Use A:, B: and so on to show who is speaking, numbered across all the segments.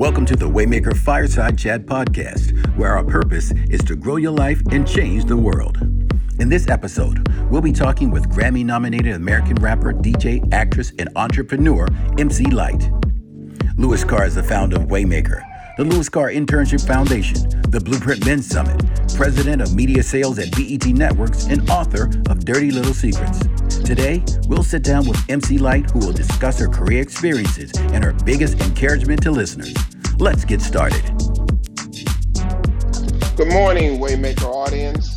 A: Welcome to the Waymaker Fireside Chat podcast, where our purpose is to grow your life and change the world. In this episode, we'll be talking with Grammy nominated American rapper, DJ, actress, and entrepreneur MC Lyte. Louis Carr is the founder of Waymaker, the Louis Carr Internship Foundation, the Blueprint Men's Summit, president of media sales at BET Networks, and author of Dirty Little Secrets. Today, we'll sit down with MC Lyte, who will discuss her career experiences and her biggest encouragement to listeners. Let's get started.
B: Good morning, Waymaker audience,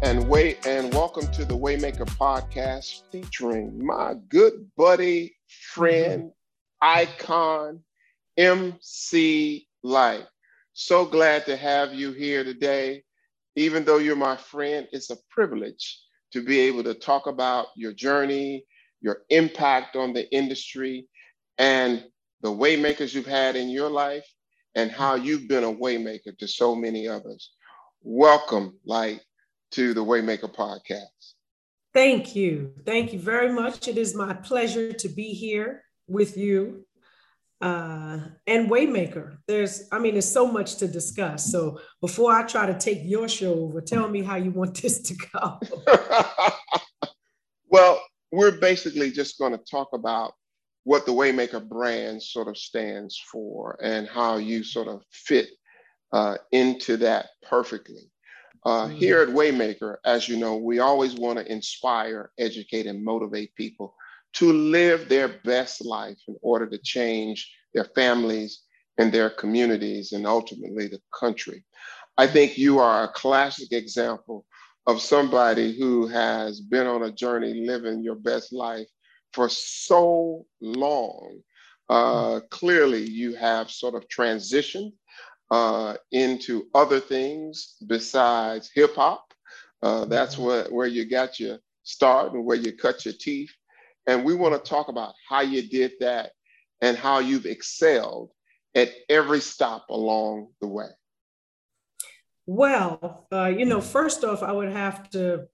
B: and wait and welcome to the Waymaker podcast featuring my good buddy, friend, icon, MC Lyte. So glad to have you here today. Even though you're my friend, it's a privilege to be able to talk about your journey, your impact on the industry, and the waymakers you've had in your life, and how you've been a waymaker to so many others. Welcome, Lyte, to the Waymaker podcast.
C: Thank you. Thank you very much. It is my pleasure to be here with you uh, and Waymaker. There's, I mean, there's so much to discuss. So before I try to take your show over, tell me how you want this to go.
B: well, we're basically just going to talk about what the Waymaker brand sort of stands for and how you sort of fit uh, into that perfectly. Uh, mm-hmm. Here at Waymaker, as you know, we always want to inspire, educate, and motivate people to live their best life in order to change their families and their communities and ultimately the country. I think you are a classic example of somebody who has been on a journey living your best life for so long. Uh, clearly, you have sort of transitioned uh, into other things besides hip hop. Uh, that's mm-hmm. where, where you got your start and where you cut your teeth. And we want to talk about how you did that and how you've excelled at every stop along the way.
C: Well, uh, you know, first off, I would have to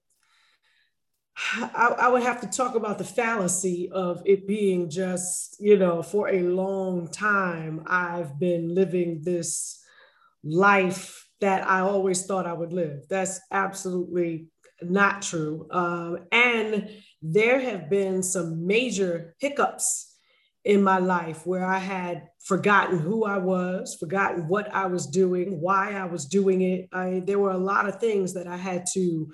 C: I, I, would have to talk about the fallacy of it being just, you know, for a long time, I've been living this life that I always thought I would live. That's absolutely not true. Um, and there have been some major hiccups in my life where I had forgotten who I was, forgotten what I was doing, why I was doing it. I, there were a lot of things that I had to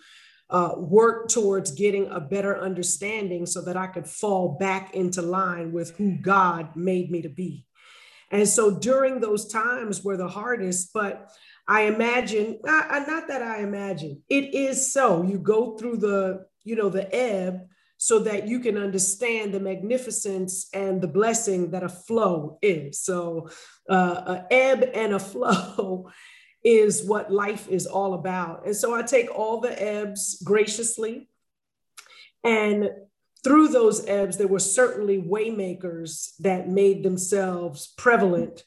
C: uh, work towards getting a better understanding so that I could fall back into line with who God made me to be. And so during those times were the hardest, but I imagine, not, that I imagine, it is so. You go through the, you know, the ebb so that you can understand the magnificence and the blessing that a flow is. So, uh, a ebb and a flow is what life is all about. And so I take all the ebbs graciously. And through those ebbs, there were certainly waymakers that made themselves prevalent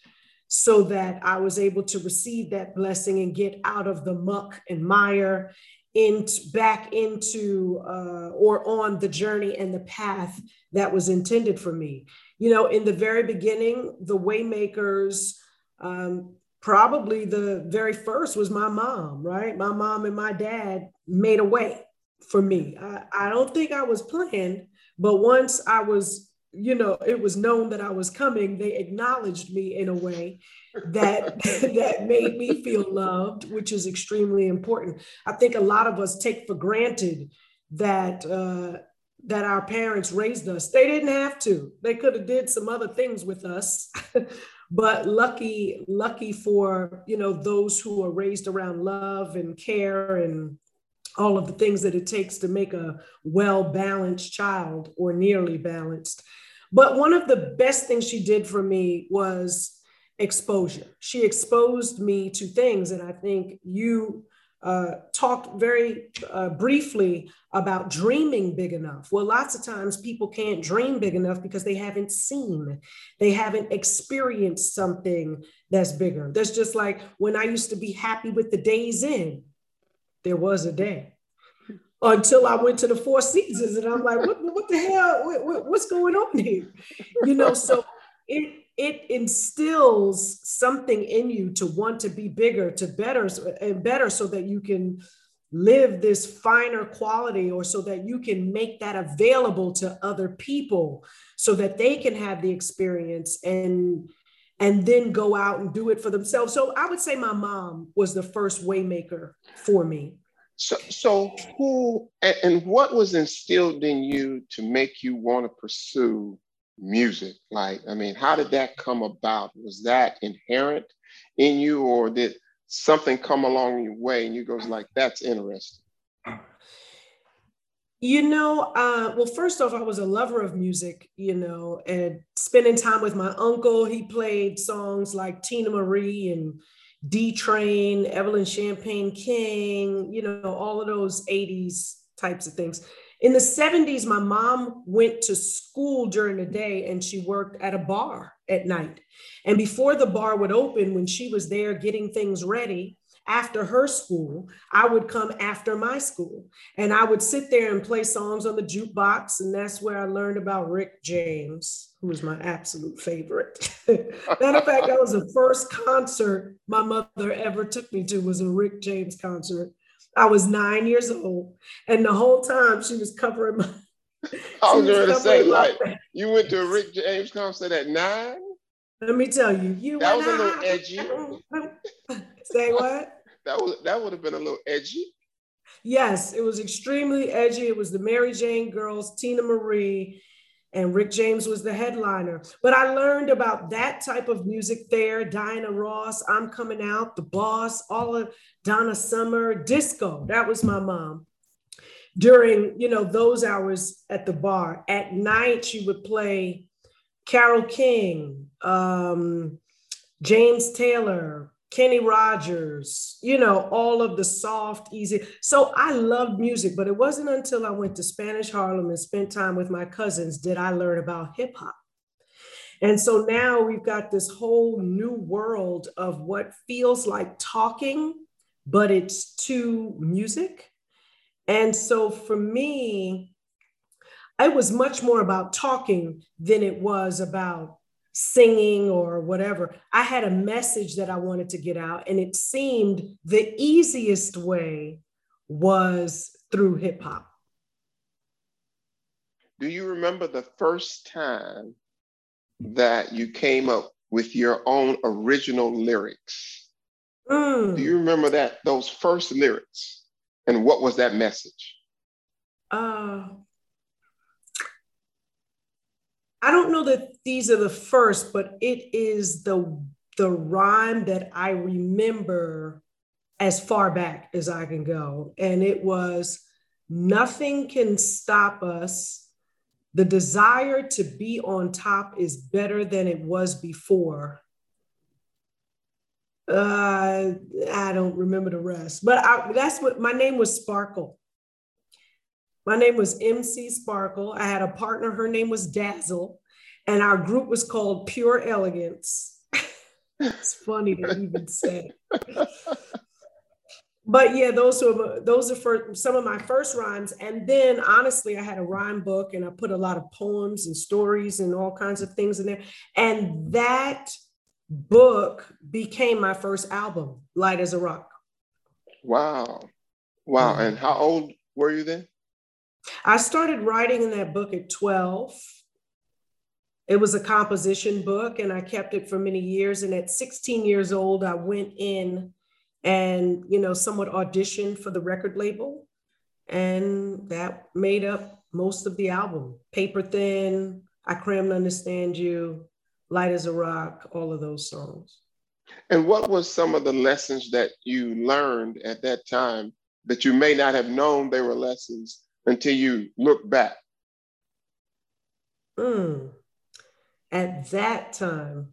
C: so that I was able to receive that blessing and get out of the muck and mire in back into uh, or on the journey and the path that was intended for me. You know, in the very beginning, the waymakers um, probably the very first was my mom, right? My mom and my dad made a way for me. I, I don't think I was planned, but once I was, you know, it was known that I was coming, they acknowledged me in a way that that made me feel loved, which is extremely important. I think a lot of us take for granted that uh, that our parents raised us. They didn't have to. They could have did some other things with us. but lucky lucky for you know those who are raised around love and care and all of the things that it takes to make a well balanced child or nearly balanced but one of the best things she did for me was exposure she exposed me to things and i think you uh, talked very uh, briefly about dreaming big enough. Well, lots of times people can't dream big enough because they haven't seen, they haven't experienced something that's bigger. That's just like when I used to be happy with the days in, there was a day until I went to the Four Seasons and I'm like, what, what the hell? What, what's going on here? You know, so it, it instills something in you to want to be bigger, to better and better so that you can live this finer quality or so that you can make that available to other people so that they can have the experience and and then go out and do it for themselves. So i would say my mom was the first waymaker for me.
B: So so who and what was instilled in you to make you want to pursue music? Like i mean how did that come about? Was that inherent in you or did something come along your way and you goes like, that's interesting?
C: You know, uh, well, first off, I was a lover of music, you know, and spending time with my uncle. He played songs like Teena Marie and D Train, Evelyn Champagne King, you know, all of those 80s types of things. In the 70s, my mom went to school during the day and she worked at a bar at night. And before the bar would open, when she was there getting things ready, after her school, I would come after my school and I would sit there and play songs on the jukebox. And that's where I learned about Rick James, who was my absolute favorite. Matter of fact, that was the first concert my mother ever took me to was a Rick James concert. I was nine years old, and the whole time she was covering my.
B: I was going to say, like, you went to a Rick James concert at nine.
C: Let me tell you, you
B: that was a little edgy.
C: Say what?
B: That was that would have been a little edgy.
C: Yes, it was extremely edgy. It was the Mary Jane Girls, Teena Marie, and Rick James was the headliner. But I learned about that type of music there. Diana Ross, I'm Coming Out, The Boss, all of Donna Summer, disco. That was my mom. During, you know, those hours at the bar. At night, she would play Carole King, um, James Taylor, Kenny Rogers, you know, all of the soft, easy. So I loved music, but it wasn't until I went to Spanish Harlem and spent time with my cousins did I learn about hip hop. And so now we've got this whole new world of what feels like talking, but it's to music. And so for me, it was much more about talking than it was about singing or whatever. I had a message that I wanted to get out, and it seemed the easiest way was through hip hop.
B: Do you remember the first time that you came up with your own original lyrics? Mm. Do you remember that those first lyrics and what was that message?
C: Uh, I don't know that these are the first, but it is the the rhyme that I remember as far back as I can go. And it was nothing can stop us. The desire to be on top is better than it was before. Uh, I don't remember the rest, but I, that's what my name was Sparkle. My name was MC Sparkle. I had a partner, her name was Dazzle, and our group was called Pure Elegance. it's funny to even say. but yeah, those were those are for some of my first rhymes. And then honestly, I had a rhyme book and I put a lot of poems and stories and all kinds of things in there. And that book became my first album, Lyte as a Rock.
B: Wow. Wow. Mm-hmm. And how old were you then?
C: I started writing in that book at 12. It was a composition book, and I kept it for many years. And at 16 years old, I went in and, you know, somewhat auditioned for the record label. And that made up most of the album Paper Thin, I Cram to Understand You, Lyte as a Rock, all of those songs.
B: And what was some of the lessons that you learned at that time that you may not have known they were lessons until you look back?
C: Mm. At that time,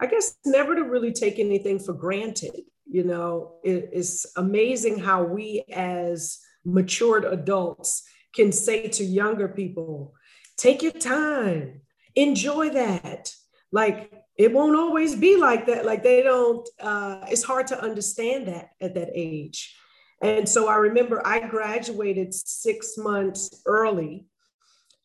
C: I guess never to really take anything for granted. You know, it, it's amazing how we as matured adults can say to younger people, take your time, enjoy that. Like it won't always be like that. Like they don't, uh, it's hard to understand that at that age. And so I remember I graduated six months early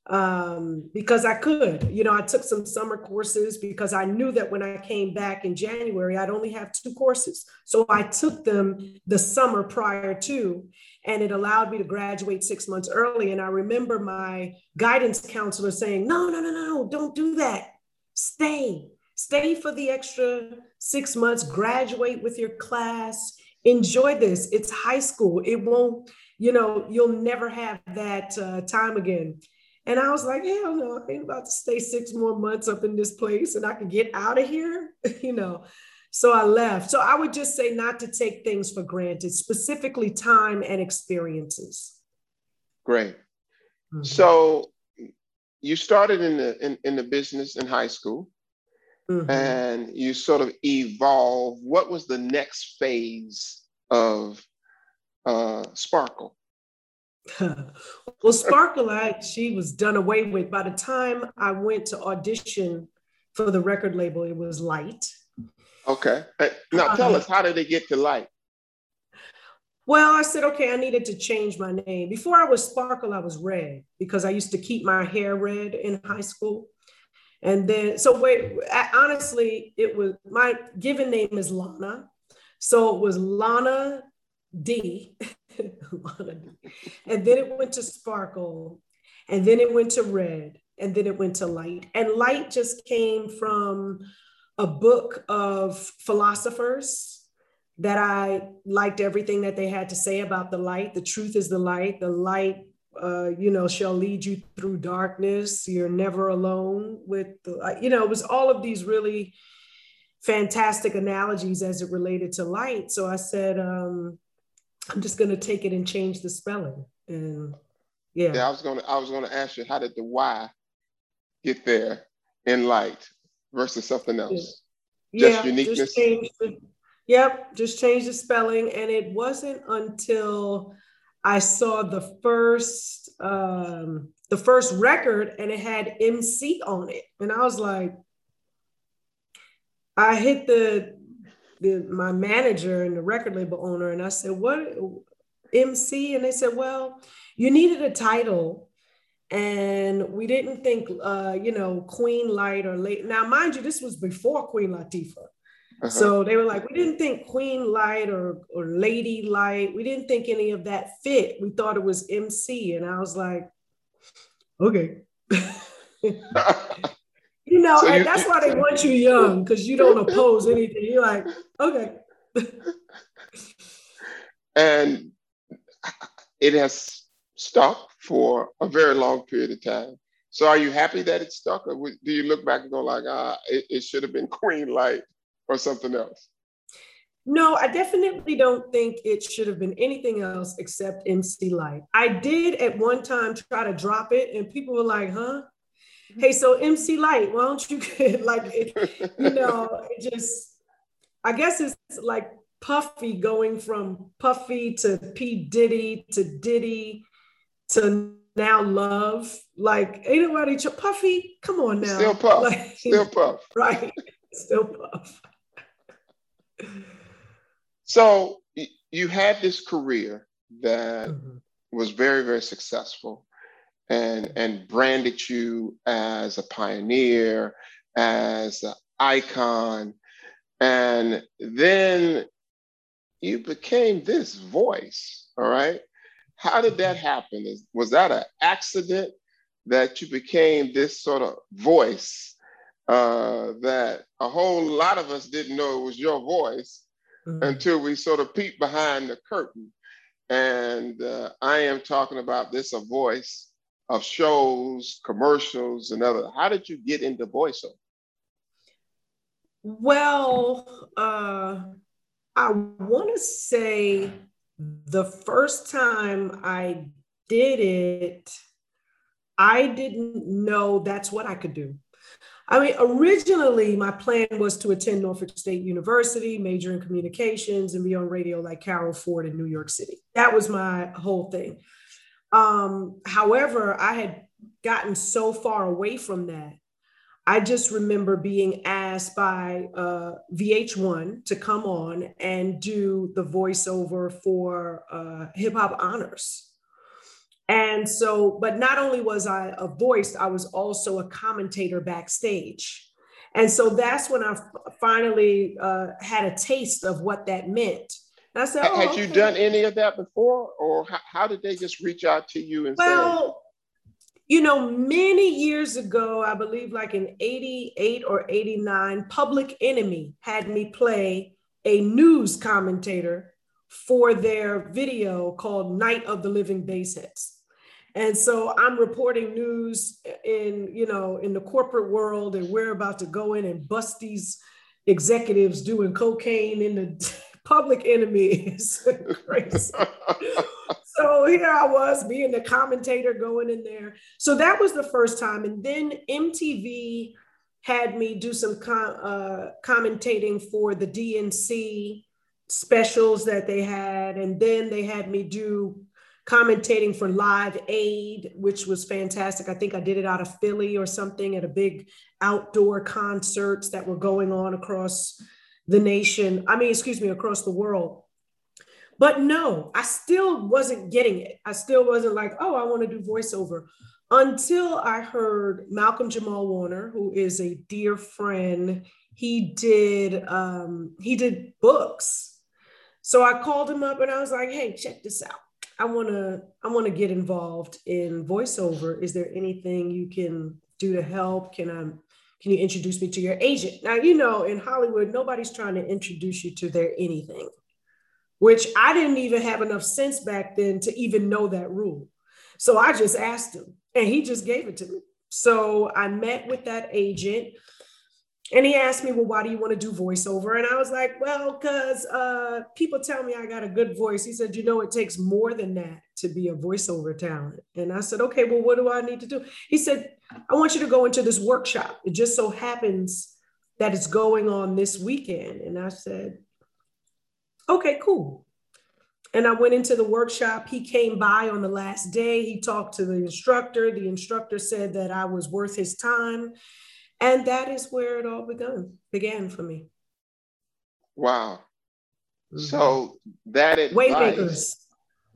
C: um, because I could. You know, I took some summer courses because I knew that when I came back in January, I'd only have two courses. So I took them the summer prior to, and it allowed me to graduate six months early. And I remember my guidance counselor saying, No, no, no, no, don't do that. Stay, stay for the extra six months, graduate with your class, enjoy this. It's high school. It won't, you know, you'll never have that uh, time again. And I was like, hell no, I ain't about to stay six more months up in this place and I can get out of here, you know. So I left. So I would just say not to take things for granted, specifically time and experiences.
B: Great. Mm-hmm. So you started in the in, in the business in high school mm-hmm. and you sort of evolve. What was the next phase of uh, Sparkle?
C: well, Sparkle, I, she was done away with. By the time I went to audition for the record label, it was Lyte.
B: Okay. Now tell uh, us, how did they get to Lyte?
C: Well, I said, okay, I needed to change my name. Before I was Sparkle, I was Red because I used to keep my hair red in high school. And then, so wait, honestly, it was my given name is Lana. So it was Lana D. Lana D. And then it went to Sparkle. And then it went to Red. And then it went to Lyte. And Lyte just came from a book of philosophers that I liked everything that they had to say about the light. The truth is the light. The light uh, you know, shall lead you through darkness. You're never alone with the, you know, it was all of these really fantastic analogies as it related to light. So I said, um, I'm just going to take it and change the spelling. And yeah.
B: Yeah, I was going to, I was going to ask you, how did the Y get there in light versus something else?
C: Yeah. Just yeah, uniqueness. Just the, yep. Just change the spelling. And it wasn't until I saw the first um, the first record and it had MC on it, and I was like, I hit the the my manager and the record label owner, and I said, "What MC?" And they said, "Well, you needed a title." And we didn't think, uh, you know, Queen Lyte or late. Now, mind you, this was before Queen Latifah. Uh-huh. So they were like, we didn't think Queen Lyte or, or Lady Lyte. We didn't think any of that fit. We thought it was MC. And I was like, okay. you know, so you, that's why they want you young, because you don't oppose anything. You're like, okay.
B: and it has stuck for a very long period of time. So are you happy that it stuck? Or do you look back and go like, ah, it, it should have been Queen Lyte? Or something else?
C: No, I definitely don't think it should have been anything else except MC Lyte. I did at one time try to drop it, and people were like, huh? Hey, so MC Lyte, why don't you get like it, you know, it just I guess it's like Puffy going from Puffy to P. Diddy to Diddy to now love. Like, ain't nobody Puffy? Come on now.
B: Still puff. Like, Still puff.
C: Right. Still puff.
B: So you had this career that mm-hmm. was very, very successful and, and branded you as a pioneer, as an icon. And then you became this voice, all right? How did that happen? Was that an accident that you became this sort of voice uh, that a whole lot of us didn't know it was your voice mm-hmm. until we sort of peeked behind the curtain. And uh, I am talking about this a voice of shows, commercials, and other. How did you get into voiceover?
C: Well, uh, I want to say the first time I did it, I didn't know that's what I could do. I mean, originally my plan was to attend Norfolk State University, major in communications, and be on radio like Carol Ford in New York City. That was my whole thing. Um, however, I had gotten so far away from that. I just remember being asked by uh, VH1 to come on and do the voiceover for uh, Hip Hop Honors. And so, but not only was I a voice, I was also a commentator backstage. And so that's when I finally uh, had a taste of what that meant. And I
B: said, oh, Had okay. you done any of that before? Or how, how, did they just reach out to you and
C: well, say? You know, many years ago, I believe like in 88 or 89, Public Enemy had me play a news commentator for their video called Night of the Living Bassheads. And so I'm reporting news in, you know, in the corporate world, and we're about to go in and bust these executives doing cocaine in the public enemies. crazy. so here I was being the commentator going in there. So that was the first time. And then MTV had me do some com- uh, commentating for the DNC specials that they had. And then they had me do commentating for Live Aid, which was fantastic. I think I did it out of Philly or something at a big outdoor concerts that were going on across the nation. I mean, excuse me, across the world. But no, I still wasn't getting it. I still wasn't like, oh, I want to do voiceover until I heard Malcolm Jamal Warner, who is a dear friend. He did um, he did books. So I called him up and I was like, hey, check this out. I want to I want to get involved in voiceover. Is there anything you can do to help? Can I can you introduce me to your agent? Now, you know, in Hollywood, nobody's trying to introduce you to their anything, which I didn't even have enough sense back then to even know that rule. So I just asked him and he just gave it to me. So I met with that agent and he asked me, Well, why do you want to do voiceover? And I was like, Well, because uh, people tell me I got a good voice. He said, You know, it takes more than that to be a voiceover talent. And I said, Okay, well, what do I need to do? He said, I want you to go into this workshop. It just so happens that it's going on this weekend. And I said, Okay, cool. And I went into the workshop. He came by on the last day. He talked to the instructor. The instructor said that I was worth his time and that is where it all began began for me.
B: Wow. Mm-hmm. So that advice Waymakers.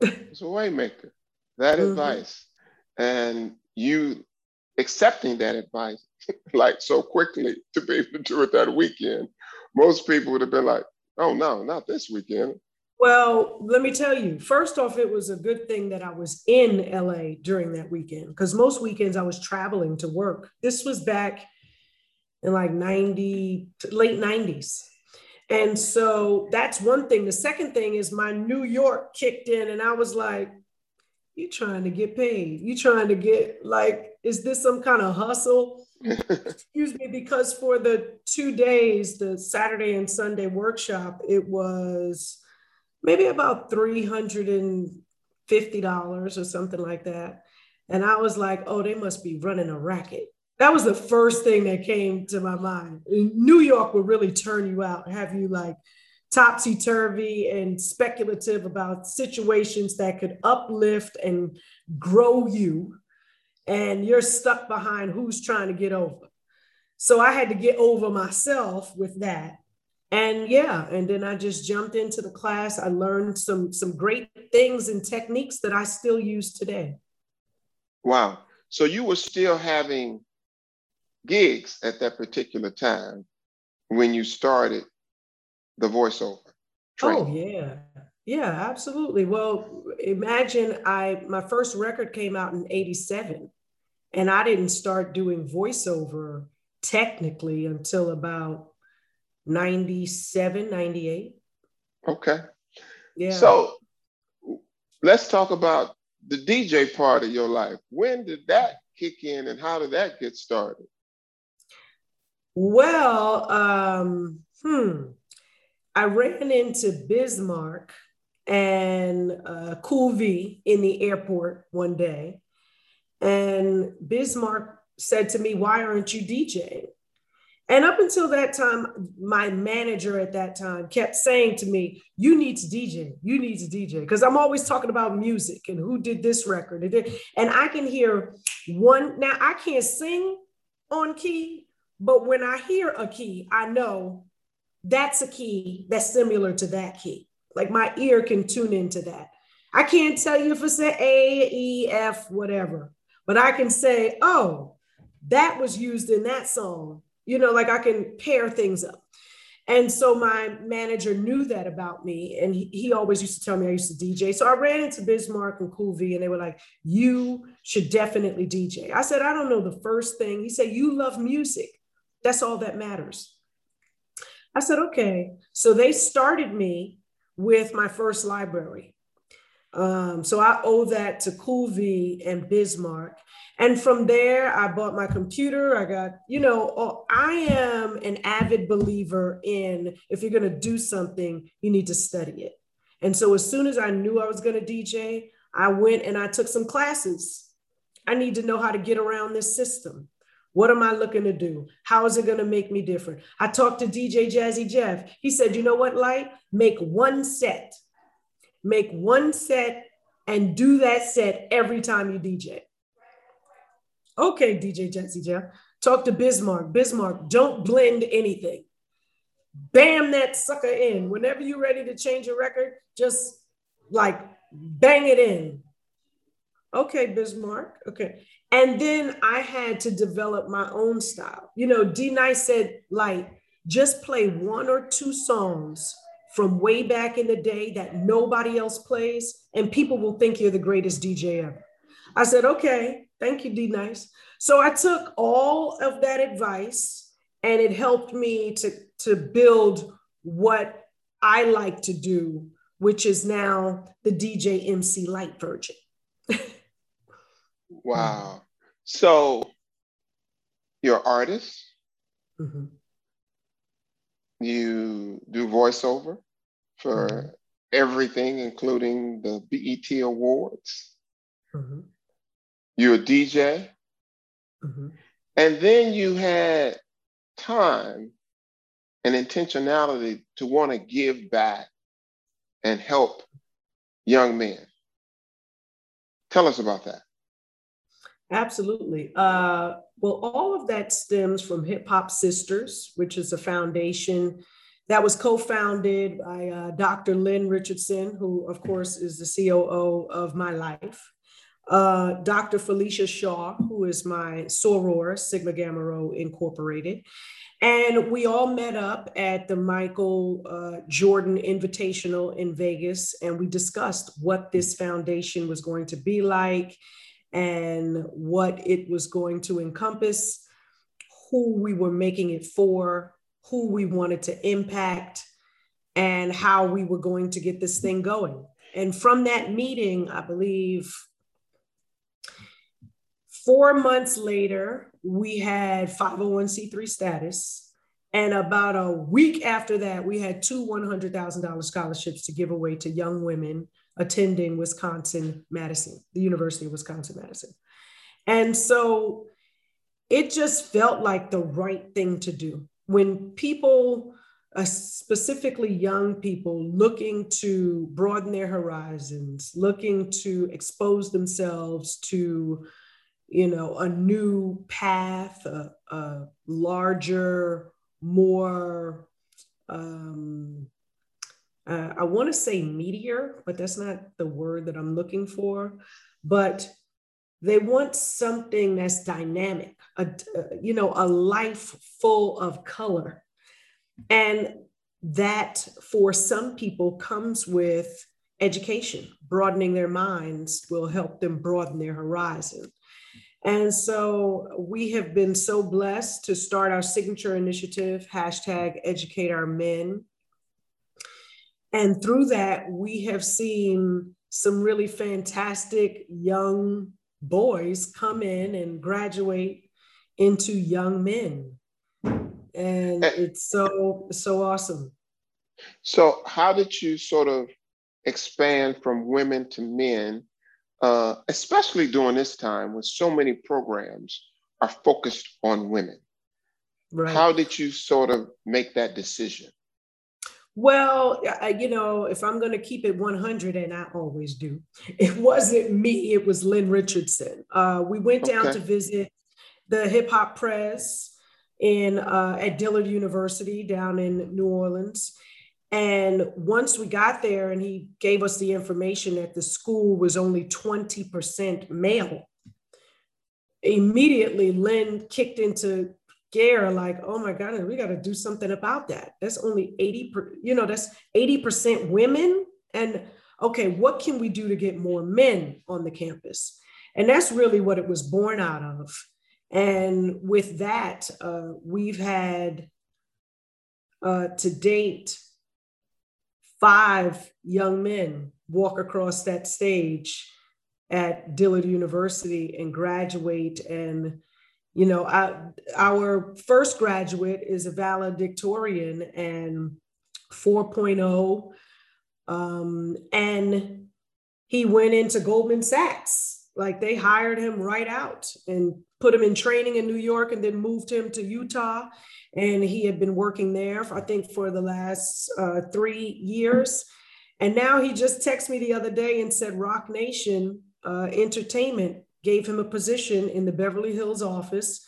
B: it's a waymaker. That mm-hmm. advice. And you accepting that advice like so quickly to be able to do it that weekend. Most people would have been like, oh no, not this weekend.
C: Well, let me tell you, first off, it was a good thing that I was in LA during that weekend because most weekends I was traveling to work. This was back in like 90, late 90s. And so that's one thing. The second thing is my New York kicked in, and I was like, you trying to get paid. You trying to get like, is this some kind of hustle? Excuse me, because for the two days, the Saturday and Sunday workshop, it was maybe about $350 or something like that. And I was like, oh, they must be running a racket. That was the first thing that came to my mind. New York would really turn you out, have you like topsy turvy and speculative about situations that could uplift and grow you. And you're stuck behind who's trying to get over. So I had to get over myself with that. And yeah, and then I just jumped into the class. I learned some some great things and techniques that I still use today.
B: Wow. So you were still having gigs at that particular time when you started the voiceover
C: training. Oh yeah. Yeah, absolutely. Well, imagine I my first record came out in 87 and I didn't start doing voiceover technically until about 97, 98.
B: Okay. Yeah. So let's talk about the DJ part of your life. When did that kick in and how did that get started?
C: Well, um, hmm, I ran into Biz Markie and uh, in the airport one day, and Biz Markie said to me, "Why aren't you DJing?" And up until that time, my manager at that time kept saying to me, You need to DJ, you need to DJ. Because I'm always talking about music and who did this record. And I can hear one, now I can't sing on key, but when I hear a key, I know that's a key that's similar to that key. Like my ear can tune into that. I can't tell you if it's an A, E, F, whatever, but I can say, oh, that was used in that song. You know, like I can pair things up. And so my manager knew that about me. And he, he, always used to tell me I used to DJ. So I ran into Biz Markie and Cool V and they were like, you should definitely DJ. I said, I don't know the first thing. He said, you love music. That's all that matters. I said, okay. So they started me with my first library. Um, so I owe that to Cool V and Biz Markie. And from there, I bought my computer. I got, you know, oh, I am an avid believer in if you're going to do something, you need to study it. And so as soon as I knew I was going to DJ, I went and I took some classes. I need to know how to get around this system. What am I looking to do? How is it going to make me different? I talked to DJ Jazzy Jeff. He said, you know what, Lyte? Make one set. Make one set and do that set every time you DJ. Okay, DJ Jazzy Jeff. Talk to Biz Markie. Bismarck, don't blend anything. Bam that sucker in. Whenever you're ready to change a record, just like bang it in. Okay, Biz Markie. Okay. And then I had to develop my own style. You know, D Nice said, like, just play one or two songs from way back in the day that nobody else plays, and people will think you're the greatest DJ ever. I said, okay, thank you, D Nice. So I took all of that advice and it helped me to, to build what I like to do, which is now the DJ MC Lyte version.
B: wow. So you're artist. Mm-hmm. You do voiceover for mm-hmm. everything, including the BET Awards. Mm-hmm. You're a DJ. Mm-hmm. And then you had time and intentionality to want to give back and help young men. Tell us about that.
C: Absolutely. Uh, well, all of that stems from Hip Hop Sisters, which is a foundation that was co founded by uh, Dr. Lynn Richardson, who, of course, is the COO of my life uh, Dr. Felicia Shaw, who is my soror, Sigma Gamma Rho Incorporated. And we all met up at the Michael uh, Jordan Invitational in Vegas, and we discussed what this foundation was going to be like and what it was going to encompass, who we were making it for, who we wanted to impact, and how we were going to get this thing going. And from that meeting, I believe Four months later, we had 501c3 status. And about a week after that, we had two $100,000 scholarships to give away to young women attending Wisconsin Madison, the University of Wisconsin Madison. And so it just felt like the right thing to do. When people, uh, specifically young people, looking to broaden their horizons, looking to expose themselves to you know, a new path, a, a larger, more, um, uh, I want to say meteor, but that's not the word that I'm looking for. But they want something that's dynamic, a, you know, a life full of color. And that for some people comes with education, broadening their minds will help them broaden their horizon. And so we have been so blessed to start our signature initiative, hashtag educate our men. And through that, we have seen some really fantastic young boys come in and graduate into young men. And it's so, so awesome.
B: So, how did you sort of expand from women to men uh, especially during this time when so many programs are focused on women. Right. How did you sort of make that decision?
C: Well, I, you know, if I'm going to keep it 100, and I always do, it wasn't me, it was Lynn Richardson. Uh, we went down okay. to visit the Hip Hop Prez in uh, at Dillard University down in New Orleans. And once we got there and he gave us the information that the school was only 20% male, immediately Lynn kicked into gear like, oh my God, we got to do something about that. That's only 80, per, you know, that's 80% women. And okay, what can we do to get more men on the campus? And that's really what it was born out of. And with that, uh, we've had uh, to date five young men walk across that stage at Dillard University and graduate. And, you know, I, our first graduate is a valedictorian and 4.0. Um, and he went into Goldman Sachs. Like they hired him right out and put him in training in New York and then moved him to Utah. And he had been working there, for, I think, for the last uh, three years. And now he just texted me the other day and said Roc Nation uh, Entertainment gave him a position in the Beverly Hills office.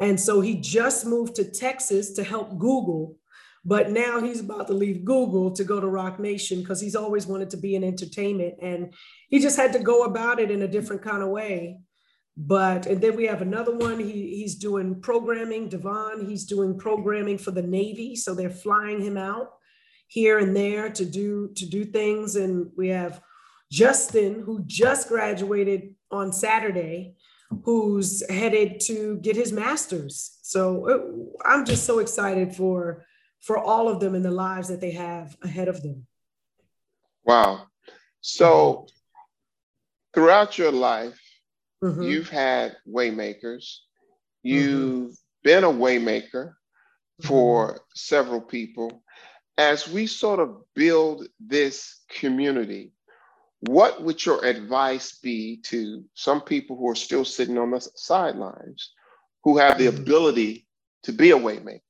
C: And so he just moved to Texas to help Google. But now he's about to leave Google to go to Roc Nation because he's always wanted to be in entertainment. And he just had to go about it in a different kind of way. But and then we have another one. He, he's doing programming, Devon. He's doing programming for the Navy. So they're flying him out here and there to do to do things. And we have Justin, who just graduated on Saturday, who's headed to get his master's. So uh, I'm just so excited for for all of them and the lives that they have ahead of them.
B: Wow. So throughout your life, Mm-hmm. You've had waymakers. You've mm-hmm. been a waymaker mm-hmm. for several people. As we sort of build this community, what would your advice be to some people who are still sitting on the sidelines who have the mm-hmm. ability to be a waymaker?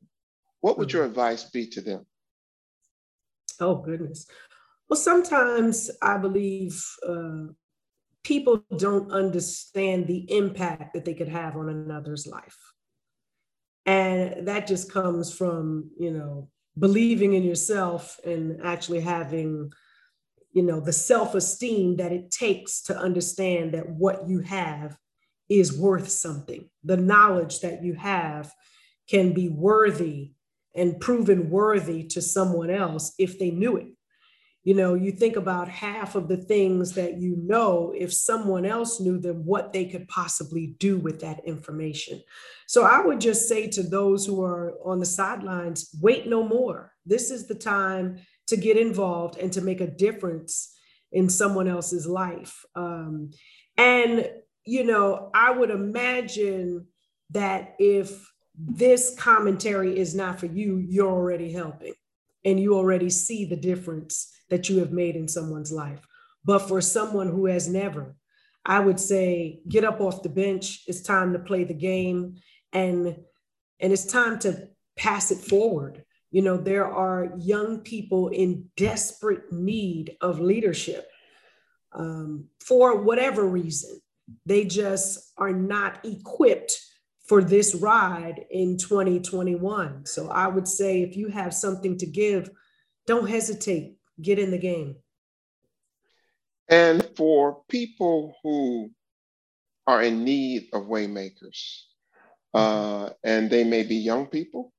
B: What would your mm-hmm. advice be to them?
C: Oh, goodness. Well, sometimes I believe uh, people don't understand the impact that they could have on another's life. And that just comes from, you know, believing in yourself and actually having, you know, the self esteem that it takes to understand that what you have is worth something. The knowledge that you have can be worthy and proven worthy to someone else if they knew it. You know you think about half of the things that you know if someone else knew them what they could possibly do with that information. So i would just say to those who are on the sidelines wait no more. This is the time to get involved and to make a difference in someone else's life um, and you know i would imagine that if this commentary is not for you you're already helping and you already see the difference that you have made in someone's life. But for someone who has never, I would say get up off the bench. It's time to play the game and and it's time to pass it forward. You know, there are young people in desperate need of leadership um, for whatever reason. They just are not equipped for this ride in 2021. So I would say if you have something to give, don't hesitate get in the game.
B: And for people who are in need of waymakers, uh, and they may be young people,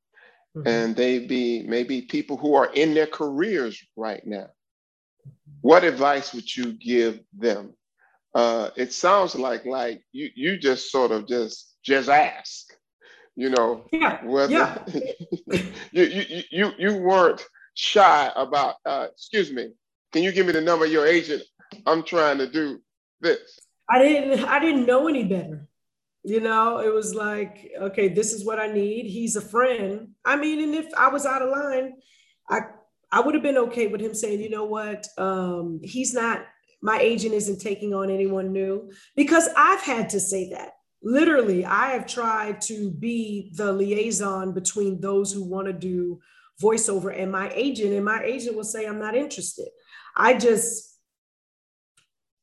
B: mm-hmm. and they be maybe people who are in their careers right now. What advice would you give them? Uh, it sounds like like you you just sort of just just ask, you know,
C: yeah, whether yeah.
B: you, you you you weren't shy about, uh, excuse me, can you give me the number of your agent? I'm trying to do this.
C: I didn't, I didn't know any better. You know, it was like, okay, this is what I need. He's a friend. I mean, and if I was out of line, I, I would have been okay with him saying, you know what, um, he's not, my agent isn't taking on anyone new because I've had to say that literally i have tried to be the liaison between those who want to do voiceover and my agent, and my agent will say, I'm not interested. I just,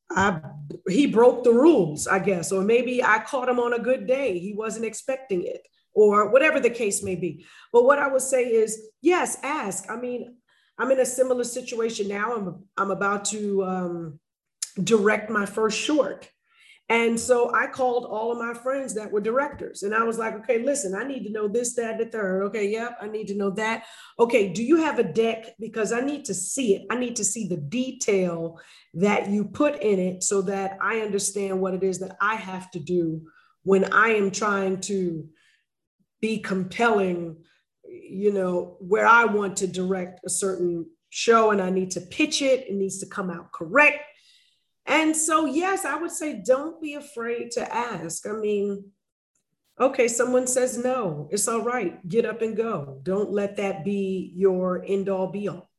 C: I, he broke the rules, I guess, or maybe I caught him on a good day. He wasn't expecting it, or whatever the case may be. But what I would say is, yes, ask. I mean, I'm in a similar situation now. I'm I'm about to um, direct my first short. And so I called all of my friends that were directors and I was like, okay, listen, I need to know this, that, the third. Okay, yep, I need to know that. Okay, do you have a deck? Because I need to see it. I need to see the detail that you put in it so that I understand what it is that I have to do when I am trying to be compelling, you know, where I want to direct a certain show and I need to pitch it. It needs to come out correct and so, yes, I would say don't be afraid to ask. I mean, okay, someone says no, it's all right. Get up and go. Don't let that be your end all be all.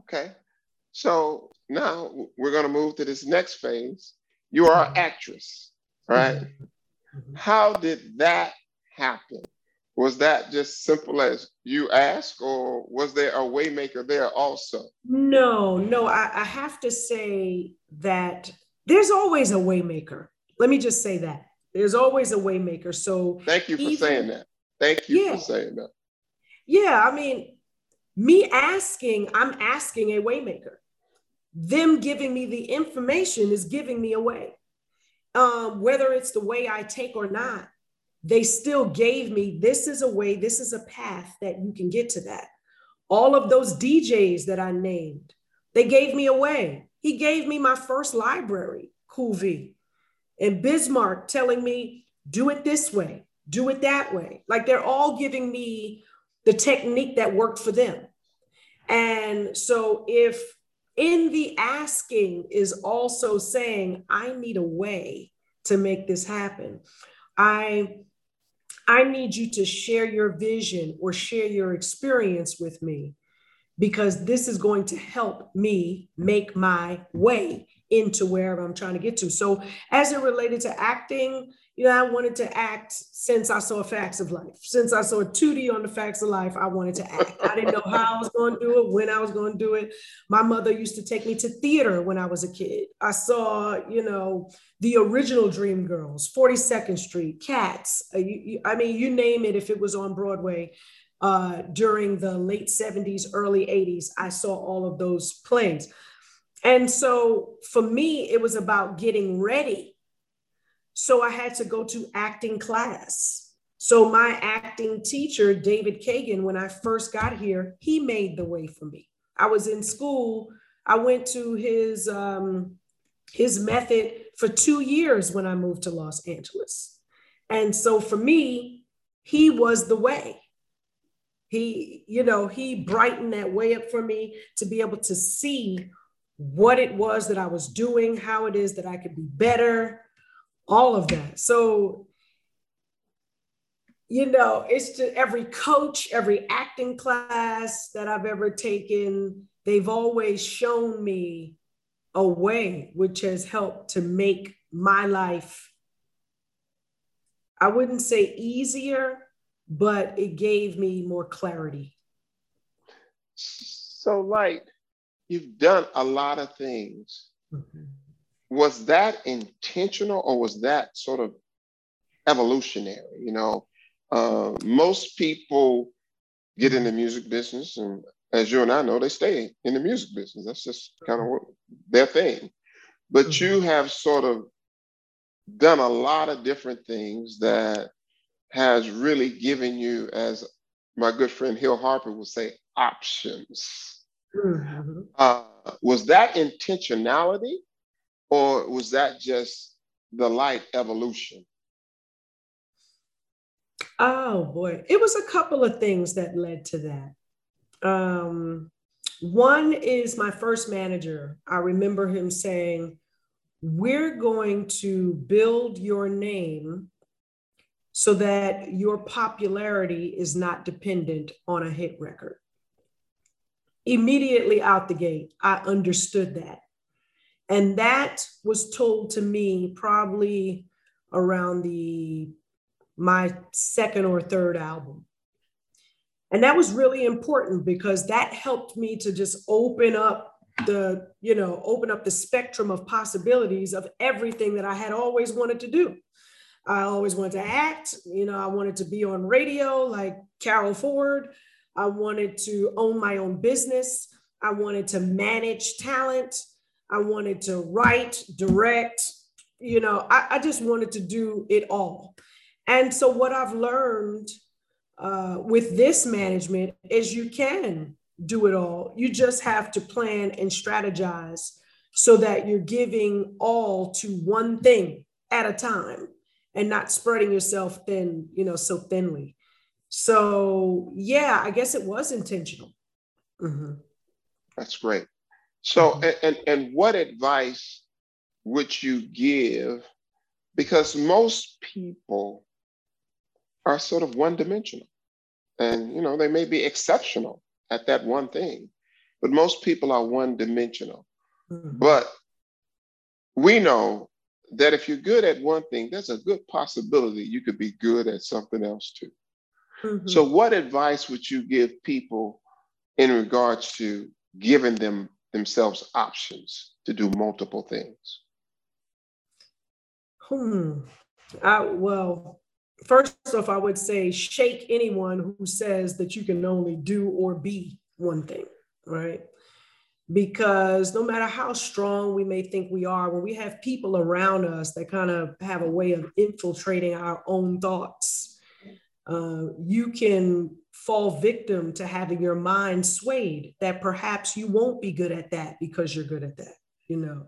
B: Okay. So now we're going to move to this next phase. You are an actress, right? How did that happen? Was that just simple as you ask, or was there a waymaker there also?
C: No, no, I, I have to say that there's always a waymaker. Let me just say that. There's always a waymaker. So
B: thank you for even, saying that. Thank you yeah, for saying that.
C: Yeah, I mean, me asking, I'm asking a waymaker. Them giving me the information is giving me away. Um, whether it's the way I take or not, they still gave me this is a way, this is a path that you can get to that. All of those DJs that I named, they gave me away. He gave me my first library, Cool V, and Biz Markie telling me, do it this way, do it that way. Like they're all giving me the technique that worked for them. And so if in the asking is also saying, I need a way to make this happen. I I need you to share your vision or share your experience with me because this is going to help me make my way into wherever I'm trying to get to. So, as it related to acting, you know, I wanted to act since I saw Facts of Life. Since I saw Tootie on the Facts of Life, I wanted to act. I didn't know how I was going to do it, when I was going to do it. My mother used to take me to theater when I was a kid. I saw, you know, the original Dreamgirls, 42nd Street, Cats. Uh, I mean, you name it, if it was on Broadway uh, during the late 70s, early 80s, I saw all of those plays. And so for me, it was about getting ready. So I had to go to acting class. So my acting teacher, David Kagan, when I first got here, he made the way for me. I was in school. I went to his um, his method for two years when I moved to Los Angeles. And so for me, he was the way. He, you know, he brightened that way up for me to be able to see what it was that I was doing, how it is that I could be better, all of that. So, you know, it's to every coach, every acting class that I've ever taken, they've always shown me a way which has helped to make my life, I wouldn't say easier, but it gave me more clarity.
B: So, like, you've done a lot of things. Mm-hmm. Was that intentional or was that sort of evolutionary? You know, uh, most people get in the music business, and as you and I know, they stay in the music business. That's just kind of their thing. But mm-hmm. you have sort of done a lot of different things that has really given you, as my good friend Hill Harper would say, options. Mm-hmm. Uh, was that intentionality or was that just the light evolution?
C: Oh boy, it was a couple of things that led to that. Um, one is my first manager. I remember him saying, We're going to build your name so that your popularity is not dependent on a hit record. Immediately out the gate, I understood that. And that was told to me probably around the my second or third album. And that was really important because that helped me to just open up the, you know, open up the spectrum of possibilities of everything that I had always wanted to do. I always wanted to act. You know, I wanted to be on radio like Carol Ford. I wanted to own my own business. I wanted to manage talent. I wanted to write, direct. You know, I, I just wanted to do it all. And so, what I've learned uh, with this management is you can do it all. You just have to plan and strategize so that you're giving all to one thing at a time and not spreading yourself thin, you know, so thinly. So yeah, I guess it was intentional.
B: Mm-hmm. That's great. So mm-hmm. and, and and what advice would you give? Because most people are sort of one dimensional. And you know, they may be exceptional at that one thing, but most people are one dimensional. Mm-hmm. But we know that if you're good at one thing, there's a good possibility you could be good at something else too. Mm-hmm. So, what advice would you give people in regards to giving them themselves options to do multiple things?
C: Hmm. I, well, first off, I would say shake anyone who says that you can only do or be one thing, right? because no matter how strong we may think we are, when we have people around us that kind of have a way of infiltrating our own thoughts, uh, you can fall victim to having your mind swayed that perhaps you won't be good at that because you're good at that, you know,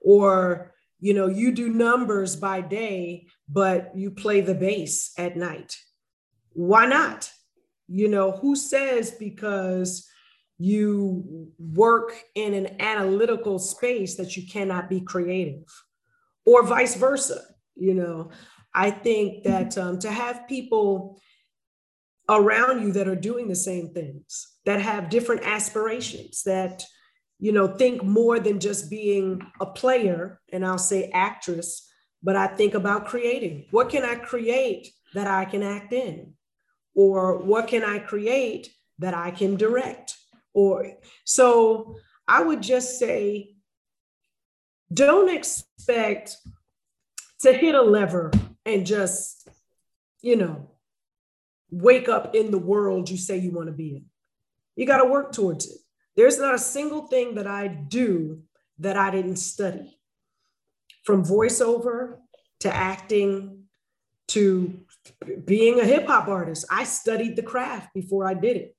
C: or you know you do numbers by day but you play the bass at night. Why not? You know who says because you work in an analytical space that you cannot be creative? Or vice versa you know i think that um, to have people around you that are doing the same things that have different aspirations that you know think more than just being a player and i'll say actress but i think about creating. What can i create that i can act in? Or what can i create that i can direct? Or so I would just say don't expect to hit a lever and just, you know, wake up in the world you say you want to be in. You got to work towards it. There's not a single thing that I do that I didn't study. From voiceover to acting to being a hip hop artist, I studied the craft before I did it.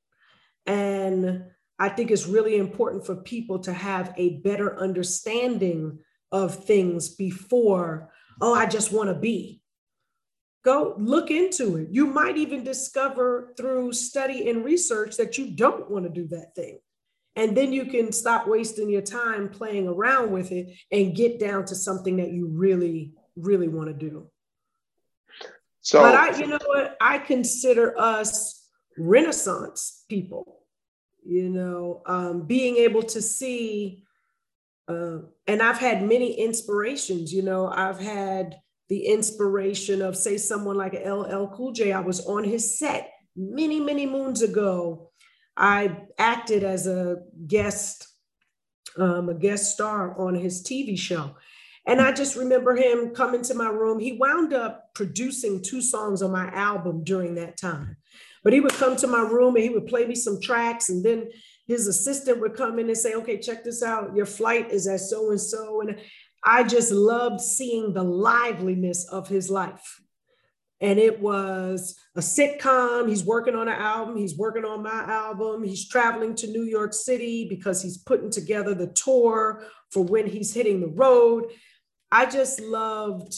C: And I think it's really important for people to have a better understanding of things before, oh, I just want to be. Go look into it. You might even discover through study and research that you don't want to do that thing. And then you can stop wasting your time playing around with it and get down to something that you really, really want to do. So, but I, you know what? I consider us Renaissance people you know, um, being able to see, uh, and I've had many inspirations, you know, I've had the inspiration of, say, someone like LL Cool J. I was on his set many, many moons ago. I acted as a guest, um, a guest star on his TV show. And I just remember him coming to my room. He wound up producing two songs on my album during that time. But he would come to my room and he would play me some tracks, and then his assistant would come in and say, "Okay, check this out. Your flight is at so and so." And I just loved seeing the liveliness of his life. And it was a sitcom. He's working on an album. He's working on my album. He's traveling to New York City because he's putting together the tour for when he's hitting the road. I just loved,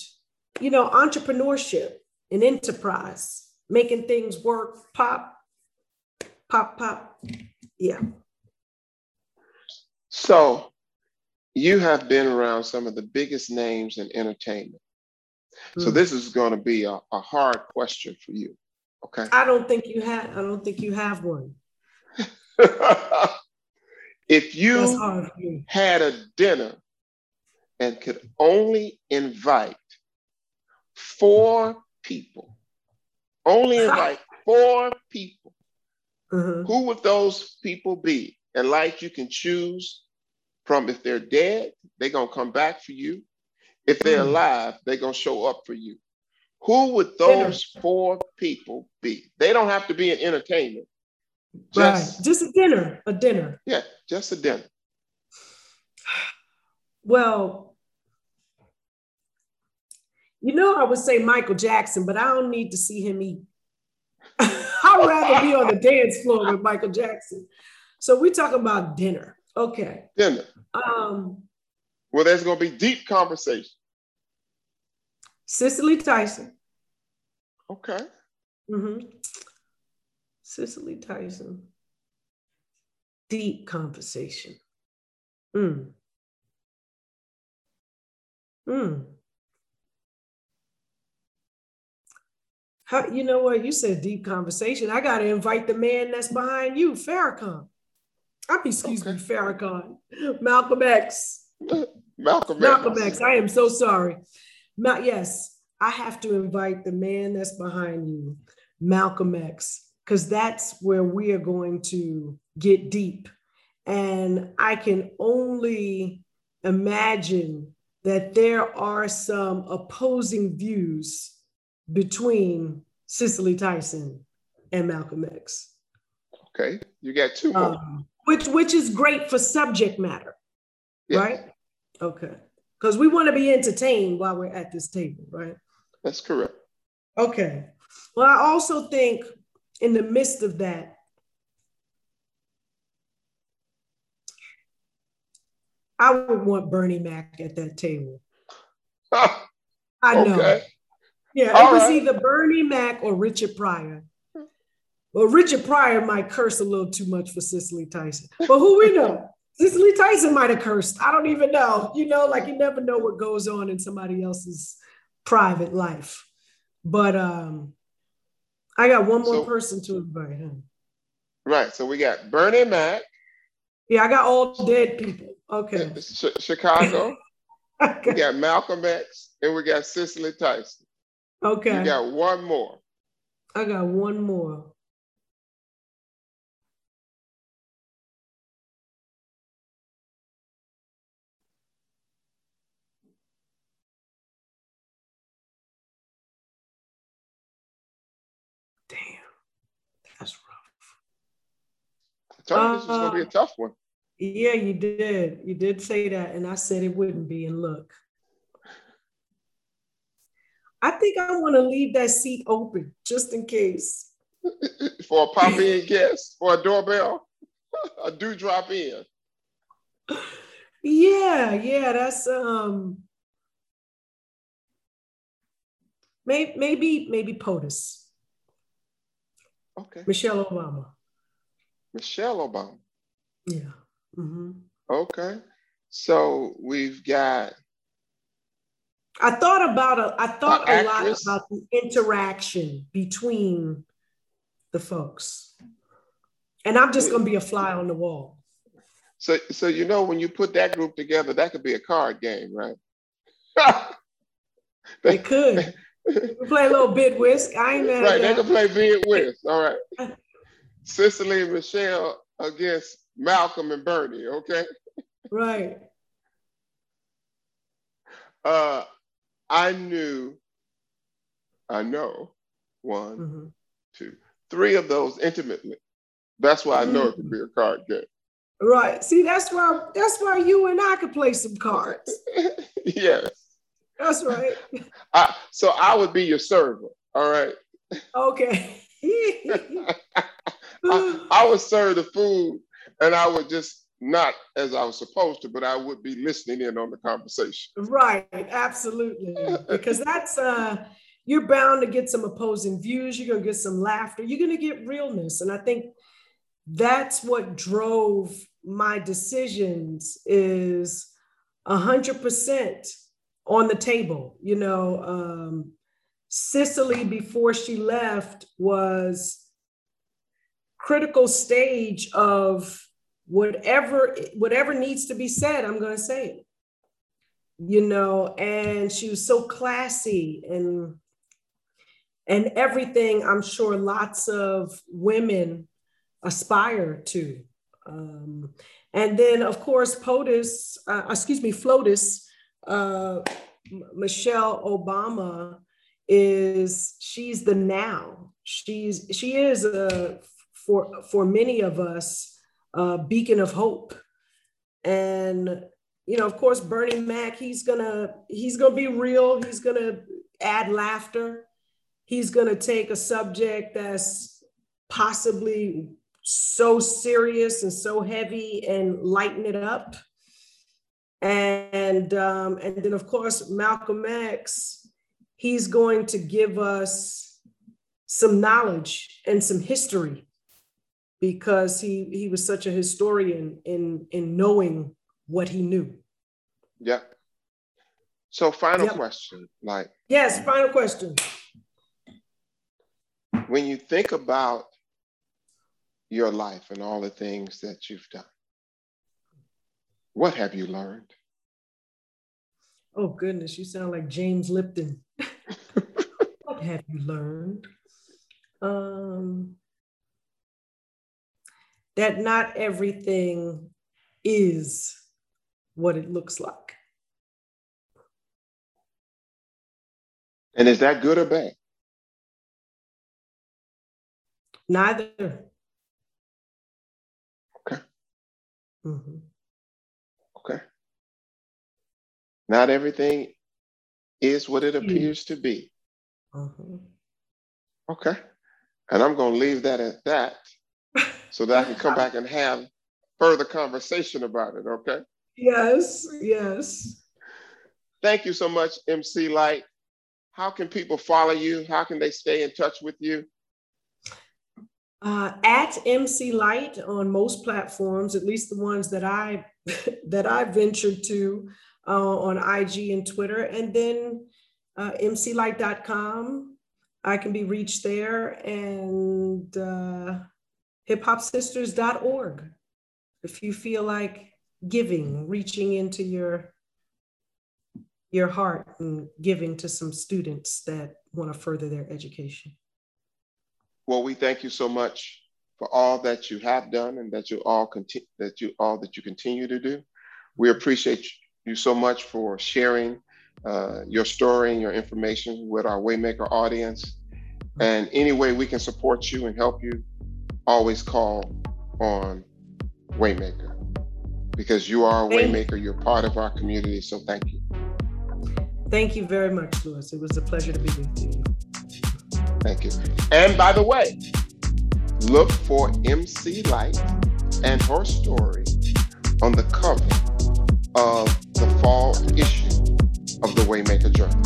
C: you know, entrepreneurship and enterprise making things work, pop, pop, pop. Yeah.
B: So you have been around some of the biggest names in entertainment. Mm. So hmm. this is going to be a, a hard question for you. Okay.
C: I don't think you have. I don't think you have one.
B: if you had a dinner and could only invite four people only invite four people. Mm-hmm. Who would those people be? And like you can choose from if they're dead, they're gonna come back for you. If they're mm. alive, they're gonna show up for you. Who would those four people be? They don't have to be in entertainment.
C: Just, right. Just a dinner, a dinner.
B: Yeah, just a dinner.
C: Well, you know, I would say Michael Jackson, but I don't need to see him eat. I'd rather be on the dance floor with Michael Jackson. So we talk about dinner. Okay.
B: Dinner.
C: Um,
B: well, there's going to be deep conversation.
C: Cicely Tyson.
B: Okay.
C: Mm-hmm. Cicely Tyson. Deep conversation. Mm. Mm. How, you know what? You said deep conversation. I got to invite the man that's behind you, Farrakhan. I mean, excuse okay. me, Farrakhan. Malcolm X.
B: Malcolm X.
C: Malcolm X. I am so sorry. Ma- yes, I have to invite the man that's behind you, Malcolm X, because that's where we are going to get deep. And I can only imagine that there are some opposing views between Cicely Tyson and Malcolm X.
B: Okay, you got two more. Um,
C: which which is great for subject matter, yes. right? Okay, because we want to be entertained while we're at this table, right?
B: That's correct.
C: Okay. Well, I also think in the midst of that, I would want Bernie Mac at that table. I know. Okay. Yeah, All it was right. either Bernie Mac or Richard Pryor. Well, Richard Pryor might curse a little too much for Cicely Tyson, but who we know? Cicely Tyson might have cursed. I don't even know. You know, like you never know what goes on in somebody else's private life. But um, I got one more so, person to invite. Huh?
B: Right. So we got Bernie Mac.
C: Yeah, I got all dead people. Okay.
B: Chicago. okay. We got Malcolm X and we got Cicely Tyson.
C: Okay.
B: You got one more.
C: I got one more.
B: Told you this was gonna be a uh, tough one.
C: Yeah, you did. You did say that, and I said it wouldn't be. And look, I think I want to leave that seat open just in case.
B: for a pop in guest, for a doorbell, a do drop in.
C: Yeah, yeah, that's um maybe maybe maybe POTUS.
B: Okay.
C: Michelle Obama.
B: Michelle Obama.
C: Yeah. Mm-hmm.
B: Okay. So we've got
C: I thought about a, I thought a lot about the interaction between the folks. And I'm just going to be a fly on the wall.
B: So, so you know, when you put that group together, that could be a card game, right?
C: they could. We play a little bid whist. I ain't mad
B: Right, they can play bid whist. All right. Cicely and Michelle against Malcolm and Bernie, okay?
C: Right.
B: Uh, I knew, I know one, mm-hmm. two, three of those intimately. That's why I know it could be a card game.
C: Right. See, that's why that's why you and I could play some cards.
B: yes.
C: That's right.
B: I, so I would be your server. All right.
C: Okay.
B: I, I would serve the food and I would just not as I was supposed to, but I would be listening in on the conversation.
C: Right, absolutely. because that's uh you're bound to get some opposing views, you're gonna get some laughter, you're gonna get realness. And I think that's what drove my decisions is a hundred percent on the table. You know, um, Cicely before she left was critical stage of whatever whatever needs to be said i'm going to say it you know and she was so classy and and everything i'm sure lots of women aspire to um, and then of course POTUS, uh, excuse me FLOTUS, uh, Michelle Obama is she's the now. She's she is a for for many of us a beacon of hope. And you know, of course, Bernie Mac, he's gonna he's gonna be real. He's gonna add laughter. He's gonna take a subject that's possibly so serious and so heavy and lighten it up. And um, and then of course Malcolm X, he's going to give us some knowledge and some history because he he was such a historian in in knowing what he knew.
B: Yeah. So final yep. question, like
C: yes, final question.
B: When you think about your life and all the things that you've done, what have you learned?
C: Oh goodness, you sound like James Lipton. what have you learned? Um, that not everything is what it looks like.
B: And is that good or bad?
C: Neither.
B: Okay. Mm-hmm. Okay. Not everything is what it appears to be. Mm-hmm. Okay. And I'm going to leave that at that so that I can come back and have further conversation about it. Okay.
C: Yes. Yes.
B: Thank you so much, MC Lyte. How can people follow you? How can they stay in touch with you?
C: Uh, at MC Lyte on most platforms, at least the ones that I that I ventured to uh, on IG and Twitter, and then uh, mclyte.com. I can be reached there, and uh, hiphopsisters.org. If you feel like giving, reaching into your your heart and giving to some students that want to further their education.
B: Well, we thank you so much for all that you have done and that you all continue that you all that you continue to do. We appreciate you so much for sharing uh, your story and your information with our Waymaker audience. And any way we can support you and help you, always call on Waymaker because you are a Waymaker. You're part of our community. So thank you.
C: Thank you very much, Louis. It was a pleasure to be with you.
B: Thank you. And by the way, look for MC Lyte and her story on the cover of the fall issue of the Waymaker Journal.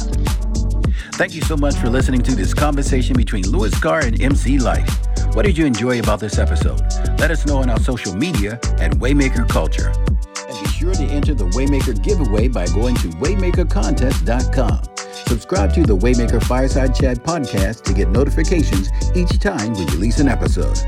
A: Thank you so much for listening to this conversation between Louis Carr and MC Lyte. What did you enjoy about this episode? Let us know on our social media at Waymaker Culture. And be sure to enter the Waymaker giveaway by going to waymakercontest.com. Subscribe to the Waymaker Fireside Chat podcast to get notifications each time we release an episode.